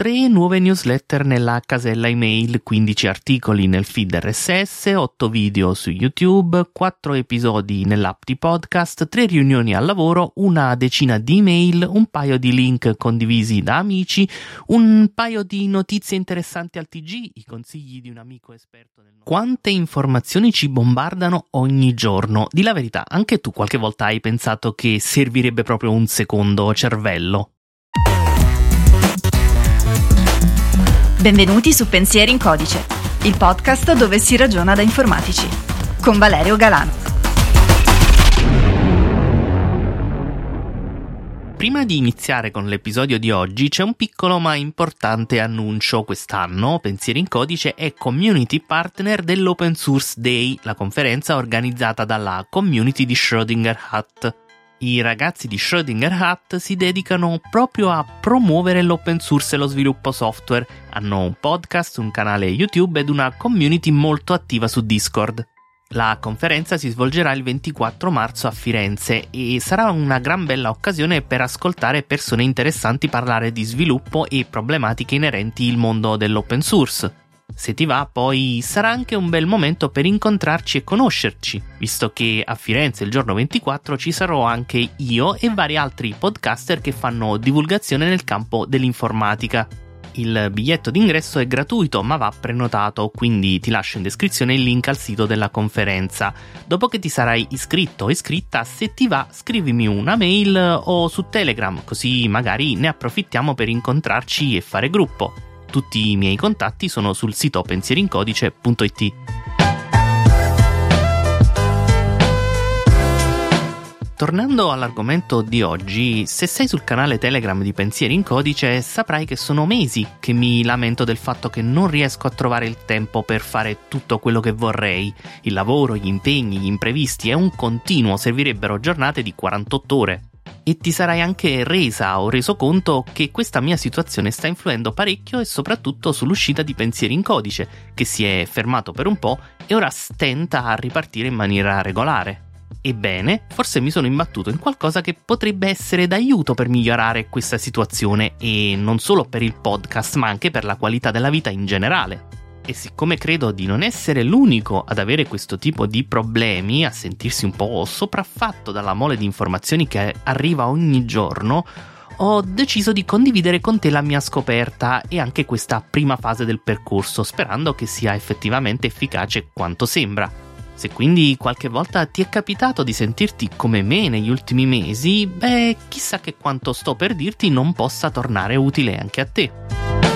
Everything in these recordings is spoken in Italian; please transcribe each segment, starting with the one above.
3 nuove newsletter nella casella email, 15 articoli nel feed RSS, 8 video su YouTube, 4 episodi nell'app di podcast, 3 riunioni al lavoro, una decina di email, un paio di link condivisi da amici, un paio di notizie interessanti al TG, i consigli di un amico esperto nel Quante informazioni ci bombardano ogni giorno? Di la verità, anche tu qualche volta hai pensato che servirebbe proprio un secondo cervello? Benvenuti su Pensieri in Codice, il podcast dove si ragiona da informatici, con Valerio Galano. Prima di iniziare con l'episodio di oggi c'è un piccolo ma importante annuncio. Quest'anno Pensieri in Codice è community partner dell'Open Source Day, la conferenza organizzata dalla community di Schrödinger Hat. I ragazzi di Schrödinger Hat si dedicano proprio a promuovere l'open source e lo sviluppo software. Hanno un podcast, un canale YouTube ed una community molto attiva su Discord. La conferenza si svolgerà il 24 marzo a Firenze e sarà una gran bella occasione per ascoltare persone interessanti parlare di sviluppo e problematiche inerenti al mondo dell'open source. Se ti va, poi sarà anche un bel momento per incontrarci e conoscerci, visto che a Firenze il giorno 24 ci sarò anche io e vari altri podcaster che fanno divulgazione nel campo dell'informatica. Il biglietto d'ingresso è gratuito ma va prenotato, quindi ti lascio in descrizione il link al sito della conferenza. Dopo che ti sarai iscritto o iscritta, se ti va scrivimi una mail o su Telegram, così magari ne approfittiamo per incontrarci e fare gruppo. Tutti i miei contatti sono sul sito pensierincodice.it. Tornando all'argomento di oggi, se sei sul canale Telegram di Pensieri in Codice saprai che sono mesi che mi lamento del fatto che non riesco a trovare il tempo per fare tutto quello che vorrei. Il lavoro, gli impegni, gli imprevisti è un continuo, servirebbero giornate di 48 ore e ti sarai anche resa o reso conto che questa mia situazione sta influendo parecchio e soprattutto sull'uscita di pensieri in codice, che si è fermato per un po' e ora stenta a ripartire in maniera regolare. Ebbene, forse mi sono imbattuto in qualcosa che potrebbe essere d'aiuto per migliorare questa situazione e non solo per il podcast ma anche per la qualità della vita in generale. E siccome credo di non essere l'unico ad avere questo tipo di problemi, a sentirsi un po' sopraffatto dalla mole di informazioni che arriva ogni giorno, ho deciso di condividere con te la mia scoperta e anche questa prima fase del percorso, sperando che sia effettivamente efficace quanto sembra. Se quindi qualche volta ti è capitato di sentirti come me negli ultimi mesi, beh, chissà che quanto sto per dirti non possa tornare utile anche a te.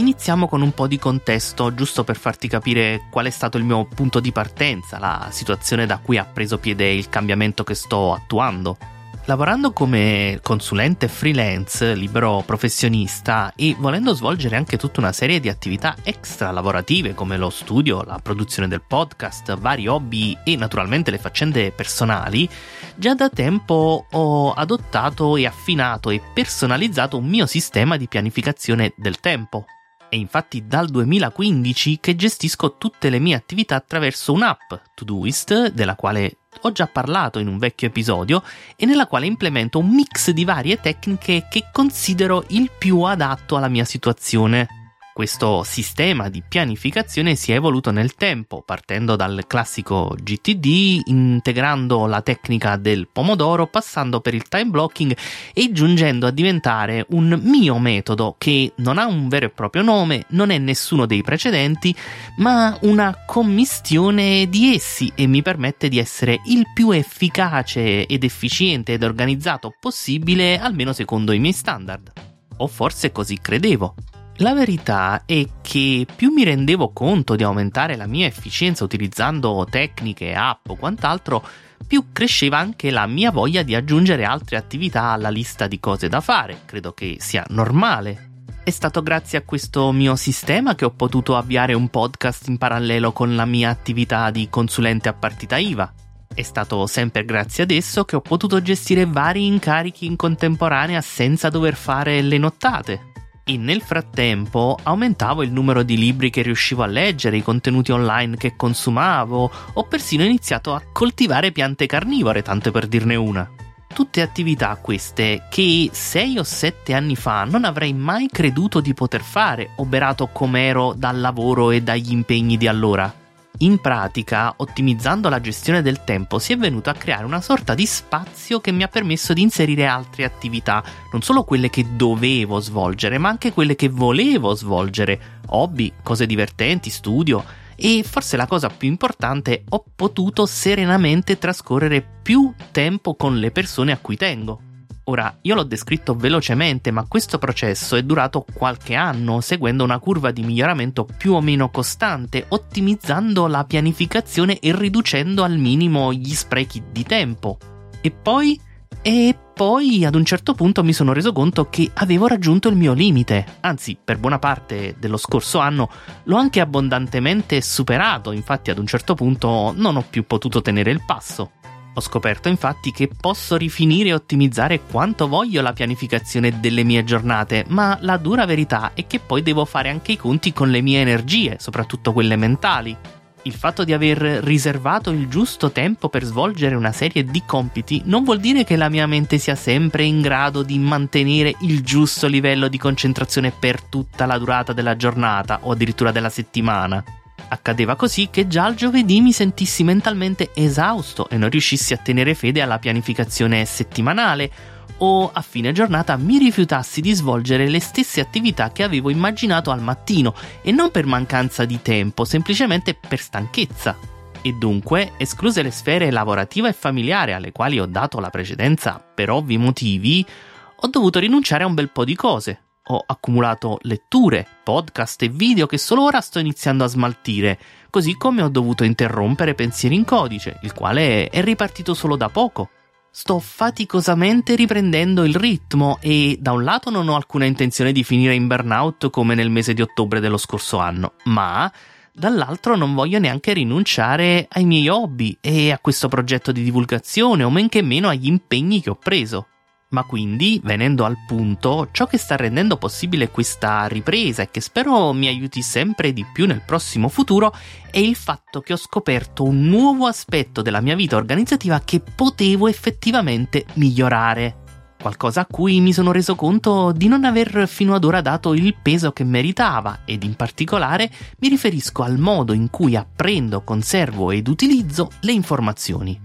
Iniziamo con un po' di contesto, giusto per farti capire qual è stato il mio punto di partenza, la situazione da cui ha preso piede il cambiamento che sto attuando. Lavorando come consulente freelance, libero professionista e volendo svolgere anche tutta una serie di attività extra lavorative come lo studio, la produzione del podcast, vari hobby e naturalmente le faccende personali, già da tempo ho adottato e affinato e personalizzato un mio sistema di pianificazione del tempo. È infatti dal 2015 che gestisco tutte le mie attività attraverso un'app, Todoist, della quale ho già parlato in un vecchio episodio e nella quale implemento un mix di varie tecniche che considero il più adatto alla mia situazione. Questo sistema di pianificazione si è evoluto nel tempo, partendo dal classico GTD, integrando la tecnica del pomodoro, passando per il time blocking e giungendo a diventare un mio metodo che non ha un vero e proprio nome, non è nessuno dei precedenti, ma una commistione di essi e mi permette di essere il più efficace ed efficiente ed organizzato possibile, almeno secondo i miei standard. O forse così credevo. La verità è che più mi rendevo conto di aumentare la mia efficienza utilizzando tecniche, app o quant'altro, più cresceva anche la mia voglia di aggiungere altre attività alla lista di cose da fare. Credo che sia normale. È stato grazie a questo mio sistema che ho potuto avviare un podcast in parallelo con la mia attività di consulente a partita IVA. È stato sempre grazie ad esso che ho potuto gestire vari incarichi in contemporanea senza dover fare le nottate e nel frattempo aumentavo il numero di libri che riuscivo a leggere, i contenuti online che consumavo, ho persino iniziato a coltivare piante carnivore, tanto per dirne una. tutte attività queste che sei o sette anni fa non avrei mai creduto di poter fare, oberato com'ero dal lavoro e dagli impegni di allora. In pratica, ottimizzando la gestione del tempo, si è venuto a creare una sorta di spazio che mi ha permesso di inserire altre attività, non solo quelle che dovevo svolgere, ma anche quelle che volevo svolgere, hobby, cose divertenti, studio, e forse la cosa più importante, ho potuto serenamente trascorrere più tempo con le persone a cui tengo. Ora, io l'ho descritto velocemente, ma questo processo è durato qualche anno, seguendo una curva di miglioramento più o meno costante, ottimizzando la pianificazione e riducendo al minimo gli sprechi di tempo. E poi... E poi ad un certo punto mi sono reso conto che avevo raggiunto il mio limite, anzi per buona parte dello scorso anno l'ho anche abbondantemente superato, infatti ad un certo punto non ho più potuto tenere il passo. Ho scoperto infatti che posso rifinire e ottimizzare quanto voglio la pianificazione delle mie giornate, ma la dura verità è che poi devo fare anche i conti con le mie energie, soprattutto quelle mentali. Il fatto di aver riservato il giusto tempo per svolgere una serie di compiti non vuol dire che la mia mente sia sempre in grado di mantenere il giusto livello di concentrazione per tutta la durata della giornata o addirittura della settimana. Accadeva così che già al giovedì mi sentissi mentalmente esausto e non riuscissi a tenere fede alla pianificazione settimanale o a fine giornata mi rifiutassi di svolgere le stesse attività che avevo immaginato al mattino e non per mancanza di tempo, semplicemente per stanchezza. E dunque, escluse le sfere lavorativa e familiare alle quali ho dato la precedenza per ovvi motivi, ho dovuto rinunciare a un bel po' di cose, ho accumulato letture, podcast e video che solo ora sto iniziando a smaltire, così come ho dovuto interrompere pensieri in codice, il quale è ripartito solo da poco. Sto faticosamente riprendendo il ritmo e da un lato non ho alcuna intenzione di finire in burnout come nel mese di ottobre dello scorso anno, ma dall'altro non voglio neanche rinunciare ai miei hobby e a questo progetto di divulgazione o men che meno agli impegni che ho preso. Ma quindi, venendo al punto, ciò che sta rendendo possibile questa ripresa e che spero mi aiuti sempre di più nel prossimo futuro è il fatto che ho scoperto un nuovo aspetto della mia vita organizzativa che potevo effettivamente migliorare. Qualcosa a cui mi sono reso conto di non aver fino ad ora dato il peso che meritava ed in particolare mi riferisco al modo in cui apprendo, conservo ed utilizzo le informazioni.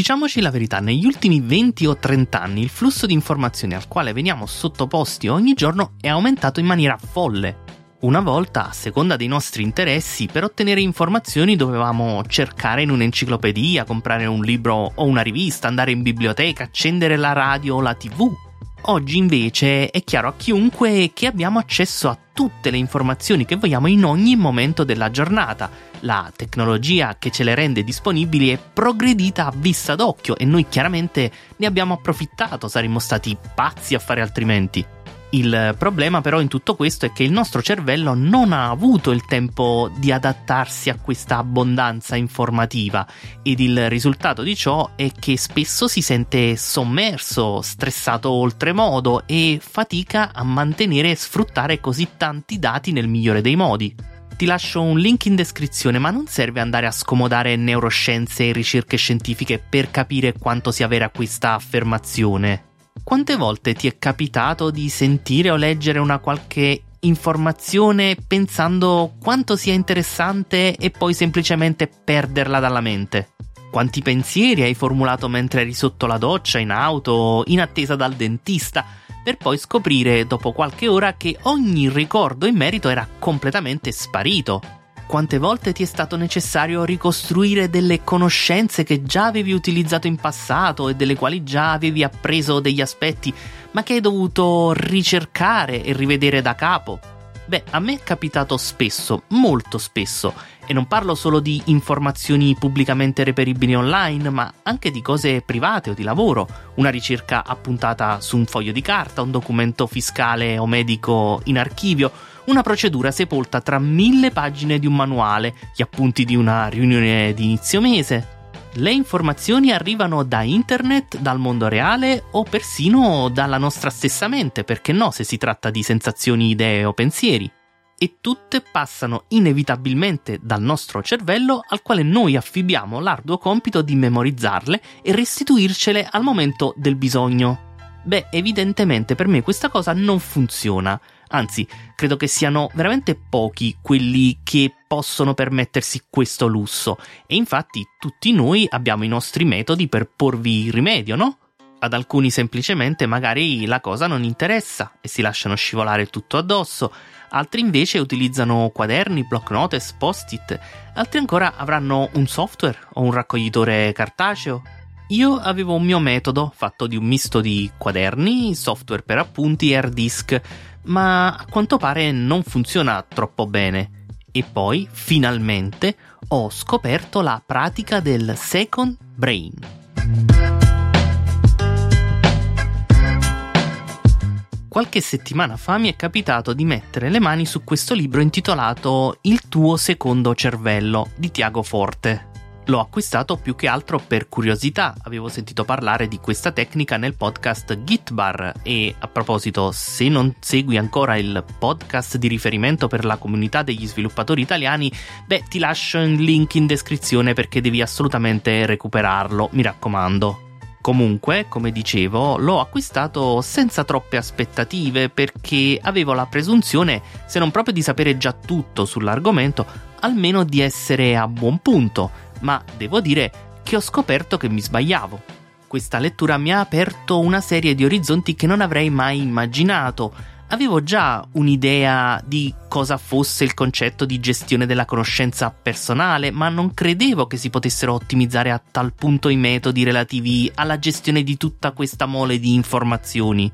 Diciamoci la verità, negli ultimi 20 o 30 anni il flusso di informazioni al quale veniamo sottoposti ogni giorno è aumentato in maniera folle. Una volta, a seconda dei nostri interessi, per ottenere informazioni dovevamo cercare in un'enciclopedia, comprare un libro o una rivista, andare in biblioteca, accendere la radio o la tv. Oggi invece è chiaro a chiunque che abbiamo accesso a tutte le informazioni che vogliamo in ogni momento della giornata. La tecnologia che ce le rende disponibili è progredita a vista d'occhio e noi chiaramente ne abbiamo approfittato, saremmo stati pazzi a fare altrimenti. Il problema però in tutto questo è che il nostro cervello non ha avuto il tempo di adattarsi a questa abbondanza informativa ed il risultato di ciò è che spesso si sente sommerso, stressato oltremodo e fatica a mantenere e sfruttare così tanti dati nel migliore dei modi. Ti lascio un link in descrizione, ma non serve andare a scomodare neuroscienze e ricerche scientifiche per capire quanto sia vera questa affermazione. Quante volte ti è capitato di sentire o leggere una qualche informazione pensando quanto sia interessante e poi semplicemente perderla dalla mente? Quanti pensieri hai formulato mentre eri sotto la doccia, in auto, in attesa dal dentista, per poi scoprire dopo qualche ora che ogni ricordo in merito era completamente sparito? Quante volte ti è stato necessario ricostruire delle conoscenze che già avevi utilizzato in passato e delle quali già avevi appreso degli aspetti, ma che hai dovuto ricercare e rivedere da capo. Beh, a me è capitato spesso, molto spesso, e non parlo solo di informazioni pubblicamente reperibili online, ma anche di cose private o di lavoro, una ricerca appuntata su un foglio di carta, un documento fiscale o medico in archivio, una procedura sepolta tra mille pagine di un manuale, gli appunti di una riunione di inizio mese. Le informazioni arrivano da internet, dal mondo reale o persino dalla nostra stessa mente, perché no se si tratta di sensazioni, idee o pensieri. e tutte passano inevitabilmente dal nostro cervello al quale noi affibbiamo l'arduo compito di memorizzarle e restituircele al momento del bisogno. Beh, evidentemente per me questa cosa non funziona. Anzi, credo che siano veramente pochi quelli che possono permettersi questo lusso. E infatti tutti noi abbiamo i nostri metodi per porvi rimedio, no? Ad alcuni semplicemente magari la cosa non interessa e si lasciano scivolare tutto addosso, altri invece utilizzano quaderni, block notes, post-it, altri ancora avranno un software o un raccoglitore cartaceo. Io avevo un mio metodo fatto di un misto di quaderni, software per appunti e hard disk, ma a quanto pare non funziona troppo bene. E poi, finalmente, ho scoperto la pratica del second brain. Qualche settimana fa mi è capitato di mettere le mani su questo libro intitolato Il tuo secondo cervello di Tiago Forte. L'ho acquistato più che altro per curiosità, avevo sentito parlare di questa tecnica nel podcast Gitbar. E a proposito, se non segui ancora il podcast di riferimento per la comunità degli sviluppatori italiani, beh ti lascio il link in descrizione perché devi assolutamente recuperarlo, mi raccomando. Comunque, come dicevo, l'ho acquistato senza troppe aspettative perché avevo la presunzione, se non proprio di sapere già tutto sull'argomento, almeno di essere a buon punto, ma devo dire che ho scoperto che mi sbagliavo. Questa lettura mi ha aperto una serie di orizzonti che non avrei mai immaginato, avevo già un'idea di cosa fosse il concetto di gestione della conoscenza personale, ma non credevo che si potessero ottimizzare a tal punto i metodi relativi alla gestione di tutta questa mole di informazioni.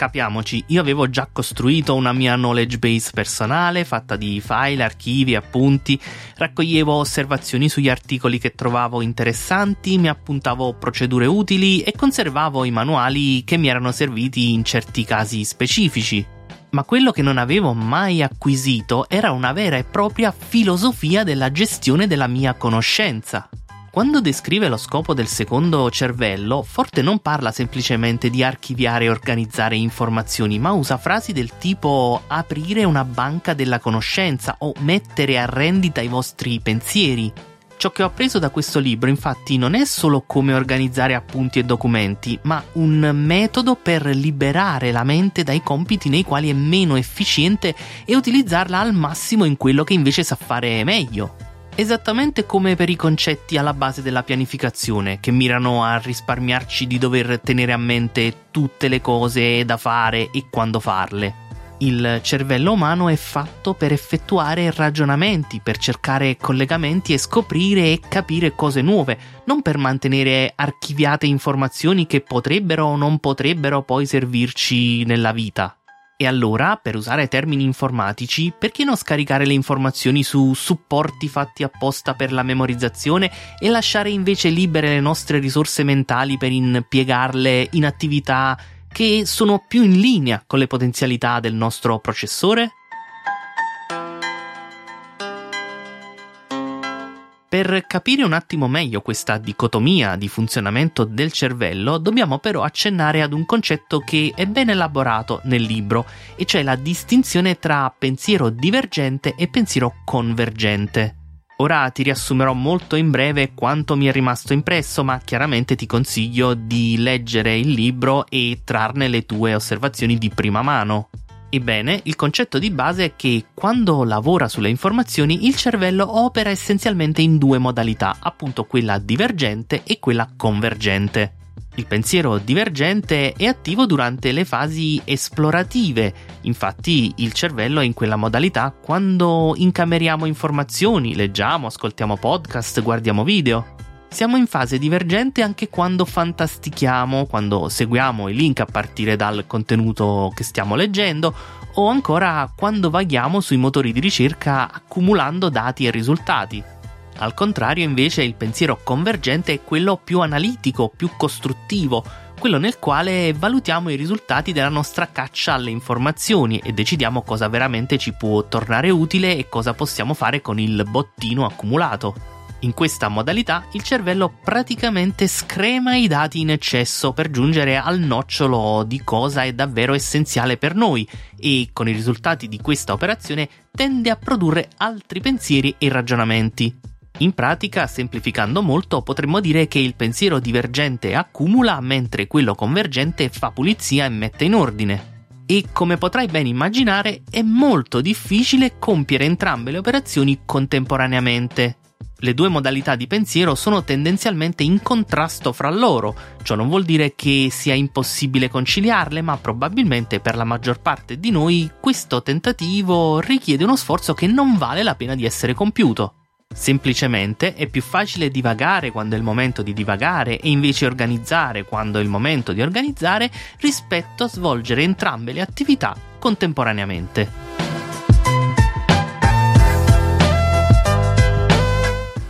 Capiamoci, io avevo già costruito una mia knowledge base personale fatta di file, archivi, appunti, raccoglievo osservazioni sugli articoli che trovavo interessanti, mi appuntavo procedure utili e conservavo i manuali che mi erano serviti in certi casi specifici ma quello che non avevo mai acquisito era una vera e propria filosofia della gestione della mia conoscenza. Quando descrive lo scopo del secondo cervello, Forte non parla semplicemente di archiviare e organizzare informazioni, ma usa frasi del tipo aprire una banca della conoscenza o mettere a rendita i vostri pensieri. Ciò che ho appreso da questo libro infatti non è solo come organizzare appunti e documenti, ma un metodo per liberare la mente dai compiti nei quali è meno efficiente e utilizzarla al massimo in quello che invece sa fare meglio. Esattamente come per i concetti alla base della pianificazione, che mirano a risparmiarci di dover tenere a mente tutte le cose da fare e quando farle. Il cervello umano è fatto per effettuare ragionamenti, per cercare collegamenti e scoprire e capire cose nuove, non per mantenere archiviate informazioni che potrebbero o non potrebbero poi servirci nella vita. E allora, per usare termini informatici, perché non scaricare le informazioni su supporti fatti apposta per la memorizzazione e lasciare invece libere le nostre risorse mentali per impiegarle in attività che sono più in linea con le potenzialità del nostro processore? Per capire un attimo meglio questa dicotomia di funzionamento del cervello, dobbiamo però accennare ad un concetto che è ben elaborato nel libro, e cioè la distinzione tra pensiero divergente e pensiero convergente. Ora ti riassumerò molto in breve quanto mi è rimasto impresso, ma chiaramente ti consiglio di leggere il libro e trarne le tue osservazioni di prima mano. Ebbene, il concetto di base è che quando lavora sulle informazioni il cervello opera essenzialmente in due modalità, appunto quella divergente e quella convergente. Il pensiero divergente è attivo durante le fasi esplorative, infatti il cervello è in quella modalità quando incameriamo informazioni, leggiamo, ascoltiamo podcast, guardiamo video. Siamo in fase divergente anche quando fantastichiamo, quando seguiamo i link a partire dal contenuto che stiamo leggendo o ancora quando vaghiamo sui motori di ricerca accumulando dati e risultati. Al contrario, invece, il pensiero convergente è quello più analitico, più costruttivo, quello nel quale valutiamo i risultati della nostra caccia alle informazioni e decidiamo cosa veramente ci può tornare utile e cosa possiamo fare con il bottino accumulato. In questa modalità il cervello praticamente screma i dati in eccesso per giungere al nocciolo di cosa è davvero essenziale per noi e con i risultati di questa operazione tende a produrre altri pensieri e ragionamenti. In pratica, semplificando molto, potremmo dire che il pensiero divergente accumula mentre quello convergente fa pulizia e mette in ordine. E come potrai ben immaginare, è molto difficile compiere entrambe le operazioni contemporaneamente. Le due modalità di pensiero sono tendenzialmente in contrasto fra loro, ciò non vuol dire che sia impossibile conciliarle, ma probabilmente per la maggior parte di noi questo tentativo richiede uno sforzo che non vale la pena di essere compiuto. Semplicemente è più facile divagare quando è il momento di divagare e invece organizzare quando è il momento di organizzare rispetto a svolgere entrambe le attività contemporaneamente.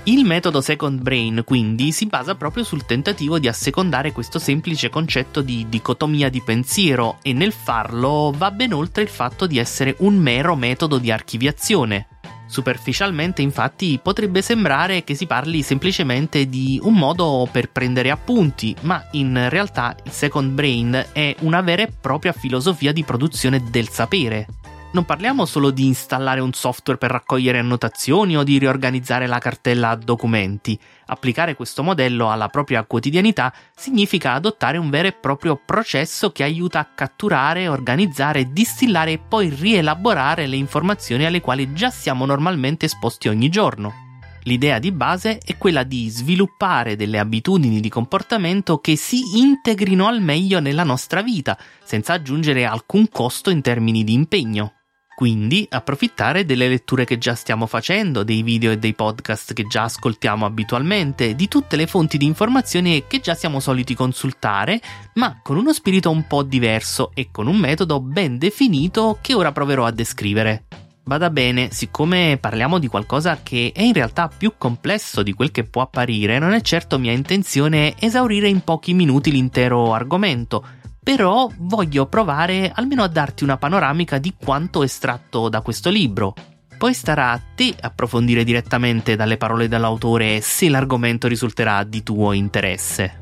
Il metodo Second Brain quindi si basa proprio sul tentativo di assecondare questo semplice concetto di dicotomia di pensiero e nel farlo va ben oltre il fatto di essere un mero metodo di archiviazione. Superficialmente infatti potrebbe sembrare che si parli semplicemente di un modo per prendere appunti, ma in realtà il Second Brain è una vera e propria filosofia di produzione del sapere non parliamo solo di installare un software per raccogliere annotazioni o di riorganizzare la cartella documenti. Applicare questo modello alla propria quotidianità significa adottare un vero e proprio processo che aiuta a catturare, organizzare, distillare e poi rielaborare le informazioni alle quali già siamo normalmente esposti ogni giorno. L'idea di base è quella di sviluppare delle abitudini di comportamento che si integrino al meglio nella nostra vita, senza aggiungere alcun costo in termini di impegno. Quindi approfittare delle letture che già stiamo facendo, dei video e dei podcast che già ascoltiamo abitualmente, di tutte le fonti di informazioni che già siamo soliti consultare, ma con uno spirito un po' diverso e con un metodo ben definito che ora proverò a descrivere. Bada bene, siccome parliamo di qualcosa che è in realtà più complesso di quel che può apparire, non è certo mia intenzione esaurire in pochi minuti l'intero argomento, però voglio provare almeno a darti una panoramica di quanto estratto da questo libro. Poi starà a te approfondire direttamente dalle parole dell'autore se l'argomento risulterà di tuo interesse.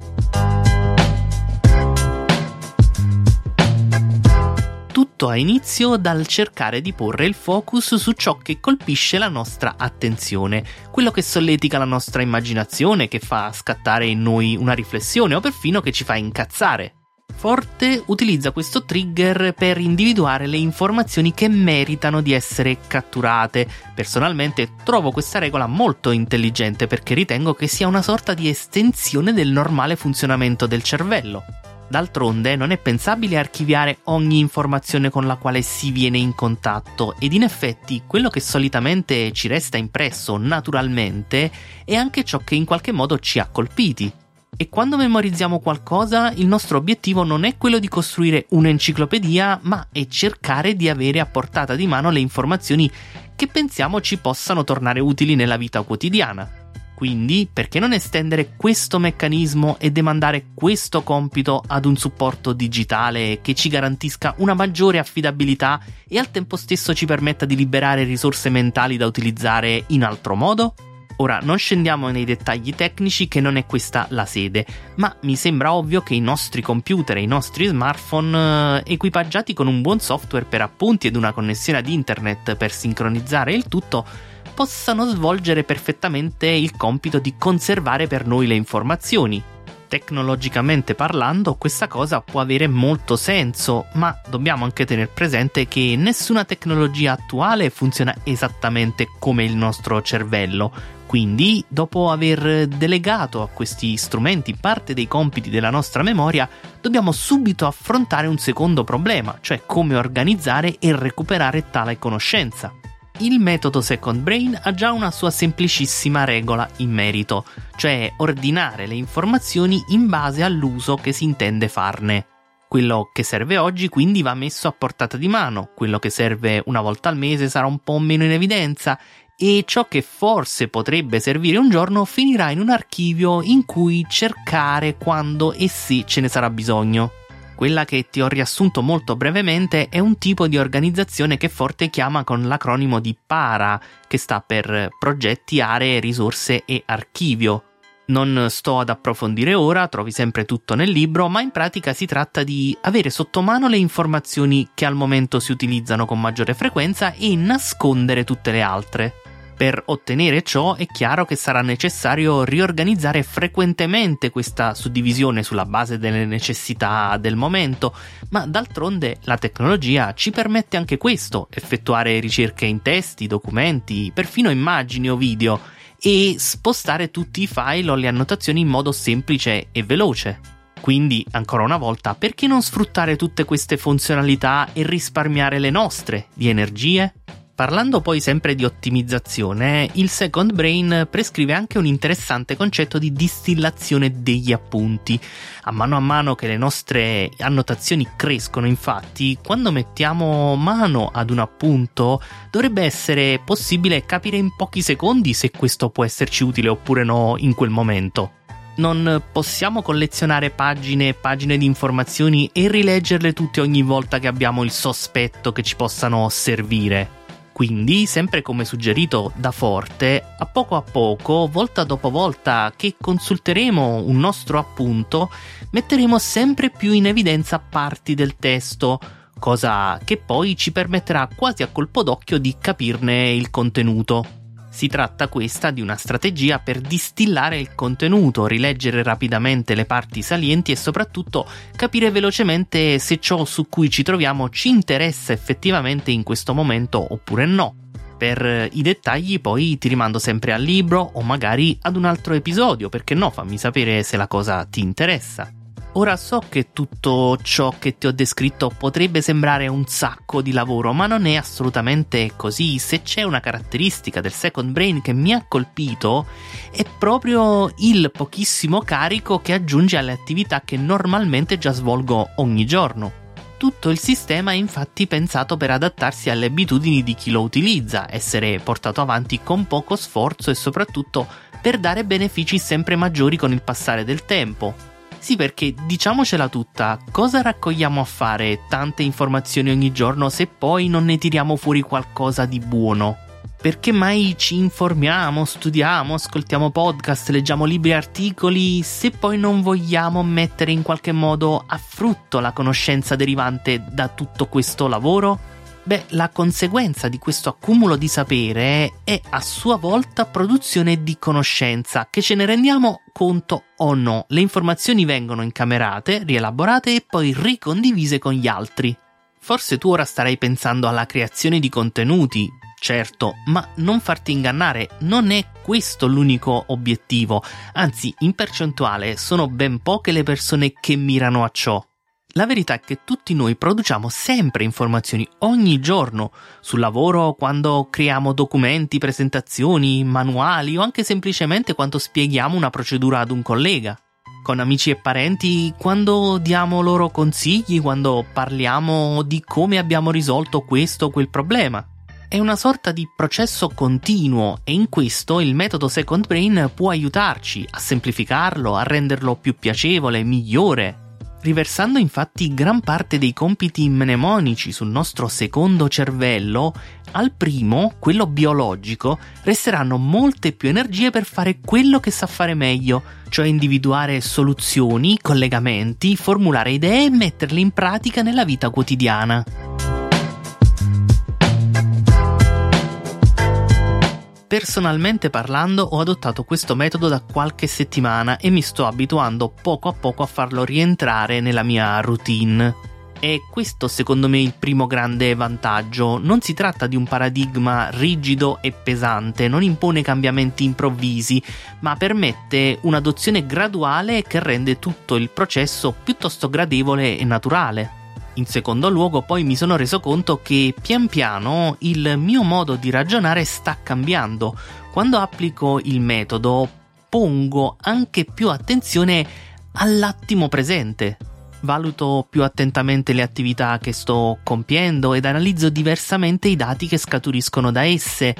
Tutto ha inizio dal cercare di porre il focus su ciò che colpisce la nostra attenzione, quello che solletica la nostra immaginazione, che fa scattare in noi una riflessione o perfino che ci fa incazzare. Forte utilizza questo trigger per individuare le informazioni che meritano di essere catturate. Personalmente trovo questa regola molto intelligente perché ritengo che sia una sorta di estensione del normale funzionamento del cervello. D'altronde non è pensabile archiviare ogni informazione con la quale si viene in contatto ed in effetti quello che solitamente ci resta impresso naturalmente è anche ciò che in qualche modo ci ha colpiti. E quando memorizziamo qualcosa, il nostro obiettivo non è quello di costruire un'enciclopedia, ma è cercare di avere a portata di mano le informazioni che pensiamo ci possano tornare utili nella vita quotidiana. Quindi, perché non estendere questo meccanismo e demandare questo compito ad un supporto digitale che ci garantisca una maggiore affidabilità e al tempo stesso ci permetta di liberare risorse mentali da utilizzare in altro modo? Ora non scendiamo nei dettagli tecnici che non è questa la sede, ma mi sembra ovvio che i nostri computer e i nostri smartphone eh, equipaggiati con un buon software per appunti ed una connessione ad internet per sincronizzare il tutto possano svolgere perfettamente il compito di conservare per noi le informazioni. Tecnologicamente parlando, questa cosa può avere molto senso, ma dobbiamo anche tenere presente che nessuna tecnologia attuale funziona esattamente come il nostro cervello, quindi, dopo aver delegato a questi strumenti parte dei compiti della nostra memoria, dobbiamo subito affrontare un secondo problema, cioè come organizzare e recuperare tale conoscenza. Il metodo Second Brain ha già una sua semplicissima regola in merito, cioè ordinare le informazioni in base all'uso che si intende farne. Quello che serve oggi quindi va messo a portata di mano, quello che serve una volta al mese sarà un po' meno in evidenza e ciò che forse potrebbe servire un giorno finirà in un archivio in cui cercare quando e se ce ne sarà bisogno. Quella che ti ho riassunto molto brevemente è un tipo di organizzazione che Forte chiama con l'acronimo di PARA, che sta per Progetti, Aree, Risorse e Archivio. Non sto ad approfondire ora, trovi sempre tutto nel libro, ma in pratica si tratta di avere sotto mano le informazioni che al momento si utilizzano con maggiore frequenza e nascondere tutte le altre. Per ottenere ciò è chiaro che sarà necessario riorganizzare frequentemente questa suddivisione sulla base delle necessità del momento, ma d'altronde la tecnologia ci permette anche questo, effettuare ricerche in testi, documenti, perfino immagini o video e spostare tutti i file o le annotazioni in modo semplice e veloce. Quindi, ancora una volta, perché non sfruttare tutte queste funzionalità e risparmiare le nostre di energie? Parlando poi sempre di ottimizzazione, il Second Brain prescrive anche un interessante concetto di distillazione degli appunti. A mano a mano che le nostre annotazioni crescono, infatti, quando mettiamo mano ad un appunto, dovrebbe essere possibile capire in pochi secondi se questo può esserci utile oppure no in quel momento non possiamo collezionare pagine e pagine di informazioni e rileggerle tutte ogni volta che abbiamo il sospetto che ci possano servire. Quindi, sempre come suggerito da Forte, a poco a poco, volta dopo volta che consulteremo un nostro appunto, metteremo sempre più in evidenza parti del testo, cosa che poi ci permetterà quasi a colpo d'occhio di capirne il contenuto. Si tratta questa di una strategia per distillare il contenuto, rileggere rapidamente le parti salienti e soprattutto capire velocemente se ciò su cui ci troviamo ci interessa effettivamente in questo momento oppure no. Per i dettagli poi ti rimando sempre al libro o magari ad un altro episodio, perché no, fammi sapere se la cosa ti interessa. Ora so che tutto ciò che ti ho descritto potrebbe sembrare un sacco di lavoro, ma non è assolutamente così. Se c'è una caratteristica del Second Brain che mi ha colpito, è proprio il pochissimo carico che aggiunge alle attività che normalmente già svolgo ogni giorno. Tutto il sistema è infatti pensato per adattarsi alle abitudini di chi lo utilizza, essere portato avanti con poco sforzo e soprattutto per dare benefici sempre maggiori con il passare del tempo. Sì, perché diciamocela tutta, cosa raccogliamo a fare tante informazioni ogni giorno se poi non ne tiriamo fuori qualcosa di buono? Perché mai ci informiamo, studiamo, ascoltiamo podcast, leggiamo libri e articoli se poi non vogliamo mettere in qualche modo a frutto la conoscenza derivante da tutto questo lavoro? Beh, la conseguenza di questo accumulo di sapere è a sua volta produzione di conoscenza, che ce ne rendiamo conto o no. Le informazioni vengono incamerate, rielaborate e poi ricondivise con gli altri. Forse tu ora starai pensando alla creazione di contenuti, certo, ma non farti ingannare, non è questo l'unico obiettivo, anzi in percentuale sono ben poche le persone che mirano a ciò. La verità è che tutti noi produciamo sempre informazioni ogni giorno sul lavoro, quando creiamo documenti, presentazioni, manuali o anche semplicemente quando spieghiamo una procedura ad un collega. Con amici e parenti, quando diamo loro consigli, quando parliamo di come abbiamo risolto questo o quel problema. È una sorta di processo continuo e in questo il metodo Second Brain può aiutarci a semplificarlo, a renderlo più piacevole, migliore Riversando infatti gran parte dei compiti mnemonici sul nostro secondo cervello, al primo, quello biologico, resteranno molte più energie per fare quello che sa fare meglio, cioè individuare soluzioni, collegamenti, formulare idee e metterle in pratica nella vita quotidiana. Personalmente parlando ho adottato questo metodo da qualche settimana e mi sto abituando poco a poco a farlo rientrare nella mia routine. E questo secondo me il primo grande vantaggio. Non si tratta di un paradigma rigido e pesante, non impone cambiamenti improvvisi, ma permette un'adozione graduale che rende tutto il processo piuttosto gradevole e naturale. In secondo luogo poi mi sono reso conto che pian piano il mio modo di ragionare sta cambiando. Quando applico il metodo pongo anche più attenzione all'attimo presente. Valuto più attentamente le attività che sto compiendo ed analizzo diversamente i dati che scaturiscono da esse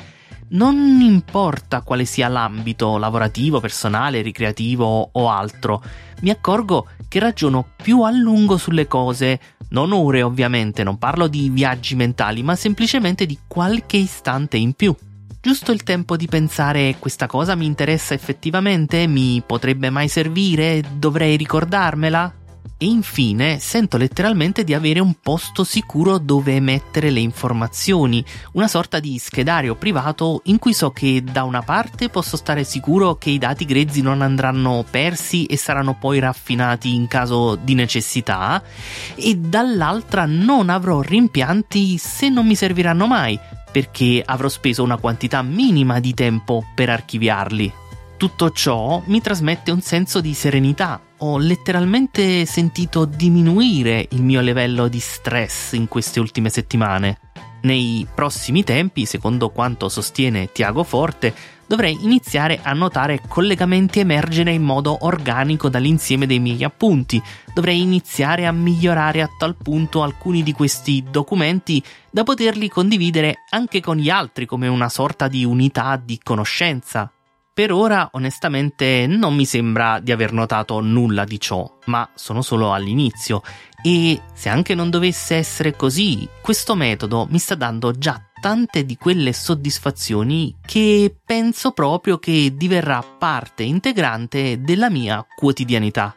Non importa quale sia l'ambito lavorativo, personale, ricreativo o altro, mi accorgo che ragiono più a lungo sulle cose, non ore ovviamente, non parlo di viaggi mentali, ma semplicemente di qualche istante in più. Giusto il tempo di pensare questa cosa mi interessa effettivamente? Mi potrebbe mai servire? Dovrei ricordarmela? E infine sento letteralmente di avere un posto sicuro dove mettere le informazioni, una sorta di schedario privato in cui so che da una parte posso stare sicuro che i dati grezzi non andranno persi e saranno poi raffinati in caso di necessità, e dall'altra non avrò rimpianti se non mi serviranno mai, perché avrò speso una quantità minima di tempo per archiviarli. Tutto ciò mi trasmette un senso di serenità. Ho letteralmente sentito diminuire il mio livello di stress in queste ultime settimane. Nei prossimi tempi, secondo quanto sostiene Tiago Forte, dovrei iniziare a notare collegamenti emergere in modo organico dall'insieme dei miei appunti. Dovrei iniziare a migliorare a tal punto alcuni di questi documenti da poterli condividere anche con gli altri come una sorta di unità di conoscenza. Per ora, onestamente, non mi sembra di aver notato nulla di ciò, ma sono solo all'inizio e se anche non dovesse essere così, questo metodo mi sta dando già tante di quelle soddisfazioni che penso proprio che diverrà parte integrante della mia quotidianità.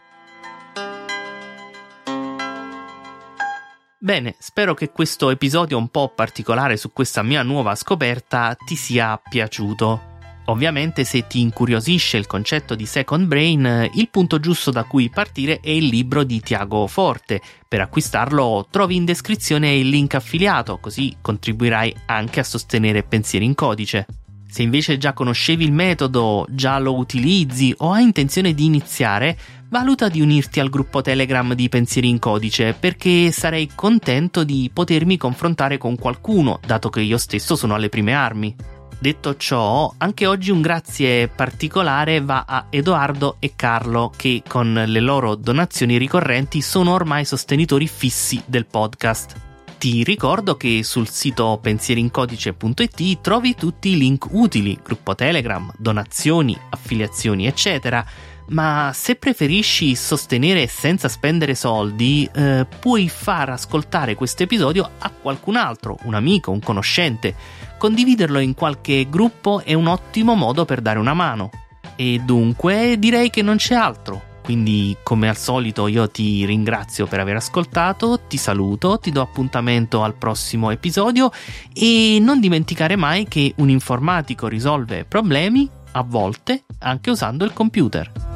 Bene, spero che questo episodio un po' particolare su questa mia nuova scoperta ti sia piaciuto. Ovviamente se ti incuriosisce il concetto di second brain, il punto giusto da cui partire è il libro di Tiago Forte. Per acquistarlo trovi in descrizione il link affiliato, così contribuirai anche a sostenere Pensieri in codice. Se invece già conoscevi il metodo, già lo utilizzi o hai intenzione di iniziare, valuta di unirti al gruppo Telegram di Pensieri in Codice perché sarei contento di potermi confrontare con qualcuno, dato che io stesso sono alle prime armi. Detto ciò, anche oggi un grazie particolare va a Edoardo e Carlo che con le loro donazioni ricorrenti sono ormai sostenitori fissi del podcast. Ti ricordo che sul sito pensierincodice.it trovi tutti i link utili, gruppo Telegram, donazioni, affiliazioni, eccetera ma se preferisci sostenere senza spendere soldi, eh, puoi far ascoltare questo episodio a qualcun altro, un amico, un conoscente. Condividerlo in qualche gruppo è un ottimo modo per dare una mano. E dunque direi che non c'è altro. Quindi, come al solito, io ti ringrazio per aver ascoltato, ti saluto, ti do appuntamento al prossimo episodio e non dimenticare mai che un informatico risolve problemi, a volte, anche usando il computer.